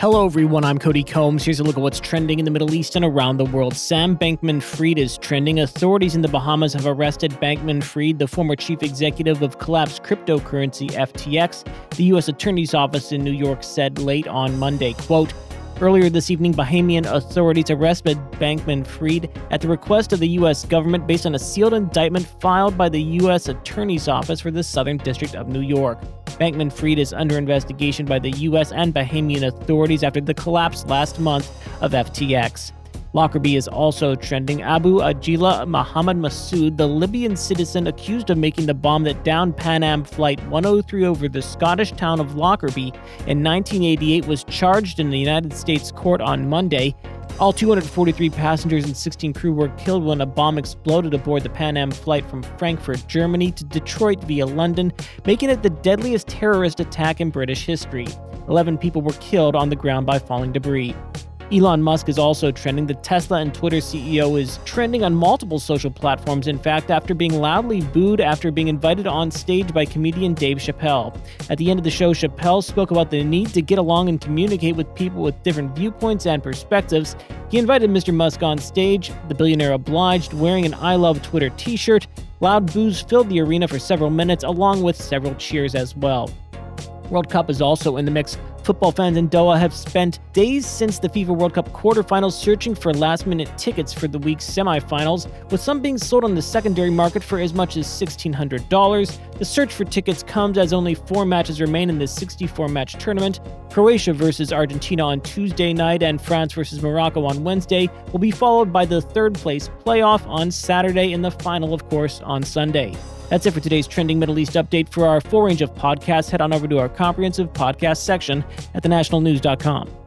Hello, everyone. I'm Cody Combs. Here's a look at what's trending in the Middle East and around the world. Sam Bankman Fried is trending. Authorities in the Bahamas have arrested Bankman Fried, the former chief executive of collapsed cryptocurrency FTX. The U.S. Attorney's Office in New York said late on Monday, quote, Earlier this evening, Bahamian authorities arrested Bankman Fried at the request of the U.S. government based on a sealed indictment filed by the U.S. Attorney's Office for the Southern District of New York. Bankman Fried is under investigation by the U.S. and Bahamian authorities after the collapse last month of FTX. Lockerbie is also trending. Abu Ajila Muhammad Masood, the Libyan citizen accused of making the bomb that downed Pan Am Flight 103 over the Scottish town of Lockerbie in 1988, was charged in the United States court on Monday. All 243 passengers and 16 crew were killed when a bomb exploded aboard the Pan Am flight from Frankfurt, Germany to Detroit via London, making it the deadliest terrorist attack in British history. 11 people were killed on the ground by falling debris. Elon Musk is also trending. The Tesla and Twitter CEO is trending on multiple social platforms, in fact, after being loudly booed after being invited on stage by comedian Dave Chappelle. At the end of the show, Chappelle spoke about the need to get along and communicate with people with different viewpoints and perspectives. He invited Mr. Musk on stage. The billionaire obliged, wearing an I Love Twitter t shirt. Loud boos filled the arena for several minutes, along with several cheers as well. World Cup is also in the mix. Football fans in Doha have spent days since the FIFA World Cup quarterfinals searching for last minute tickets for the week's semifinals, with some being sold on the secondary market for as much as $1,600. The search for tickets comes as only four matches remain in the 64 match tournament. Croatia versus Argentina on Tuesday night and France versus Morocco on Wednesday will be followed by the third place playoff on Saturday and the final, of course, on Sunday. That's it for today's trending Middle East update. For our full range of podcasts, head on over to our comprehensive podcast section at thenationalnews.com.